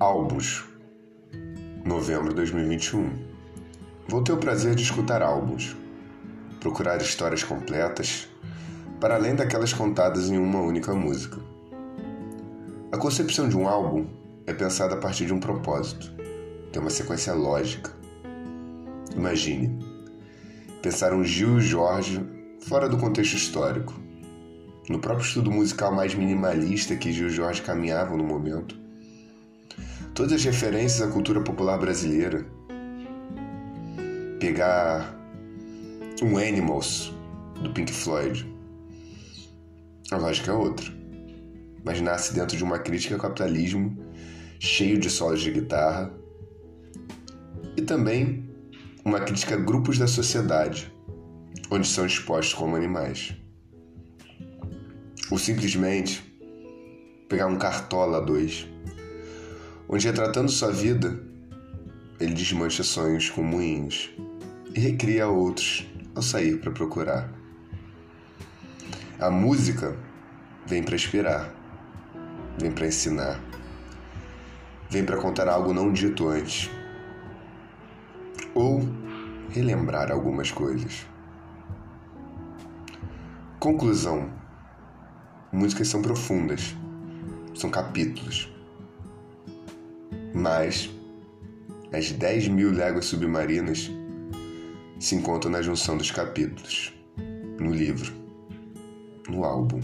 Álbuns, novembro de 2021. Vou ter o prazer de escutar álbuns, procurar histórias completas, para além daquelas contadas em uma única música. A concepção de um álbum é pensada a partir de um propósito, tem uma sequência lógica. Imagine pensar um Gil e Jorge fora do contexto histórico. No próprio estudo musical mais minimalista que Gil e Jorge caminhavam no momento, todas as referências à cultura popular brasileira. Pegar um Animals do Pink Floyd. A lógica é outra, mas nasce dentro de uma crítica ao capitalismo, cheio de solos de guitarra, e também uma crítica a grupos da sociedade, onde são expostos como animais. Ou simplesmente pegar um Cartola 2 onde retratando sua vida, ele desmancha sonhos com moinhos e recria outros ao sair para procurar. A música vem para inspirar, vem para ensinar, vem para contar algo não dito antes ou relembrar algumas coisas. Conclusão: músicas são profundas, são capítulos mas as 10 mil léguas submarinas se encontram na junção dos capítulos, no livro, no álbum.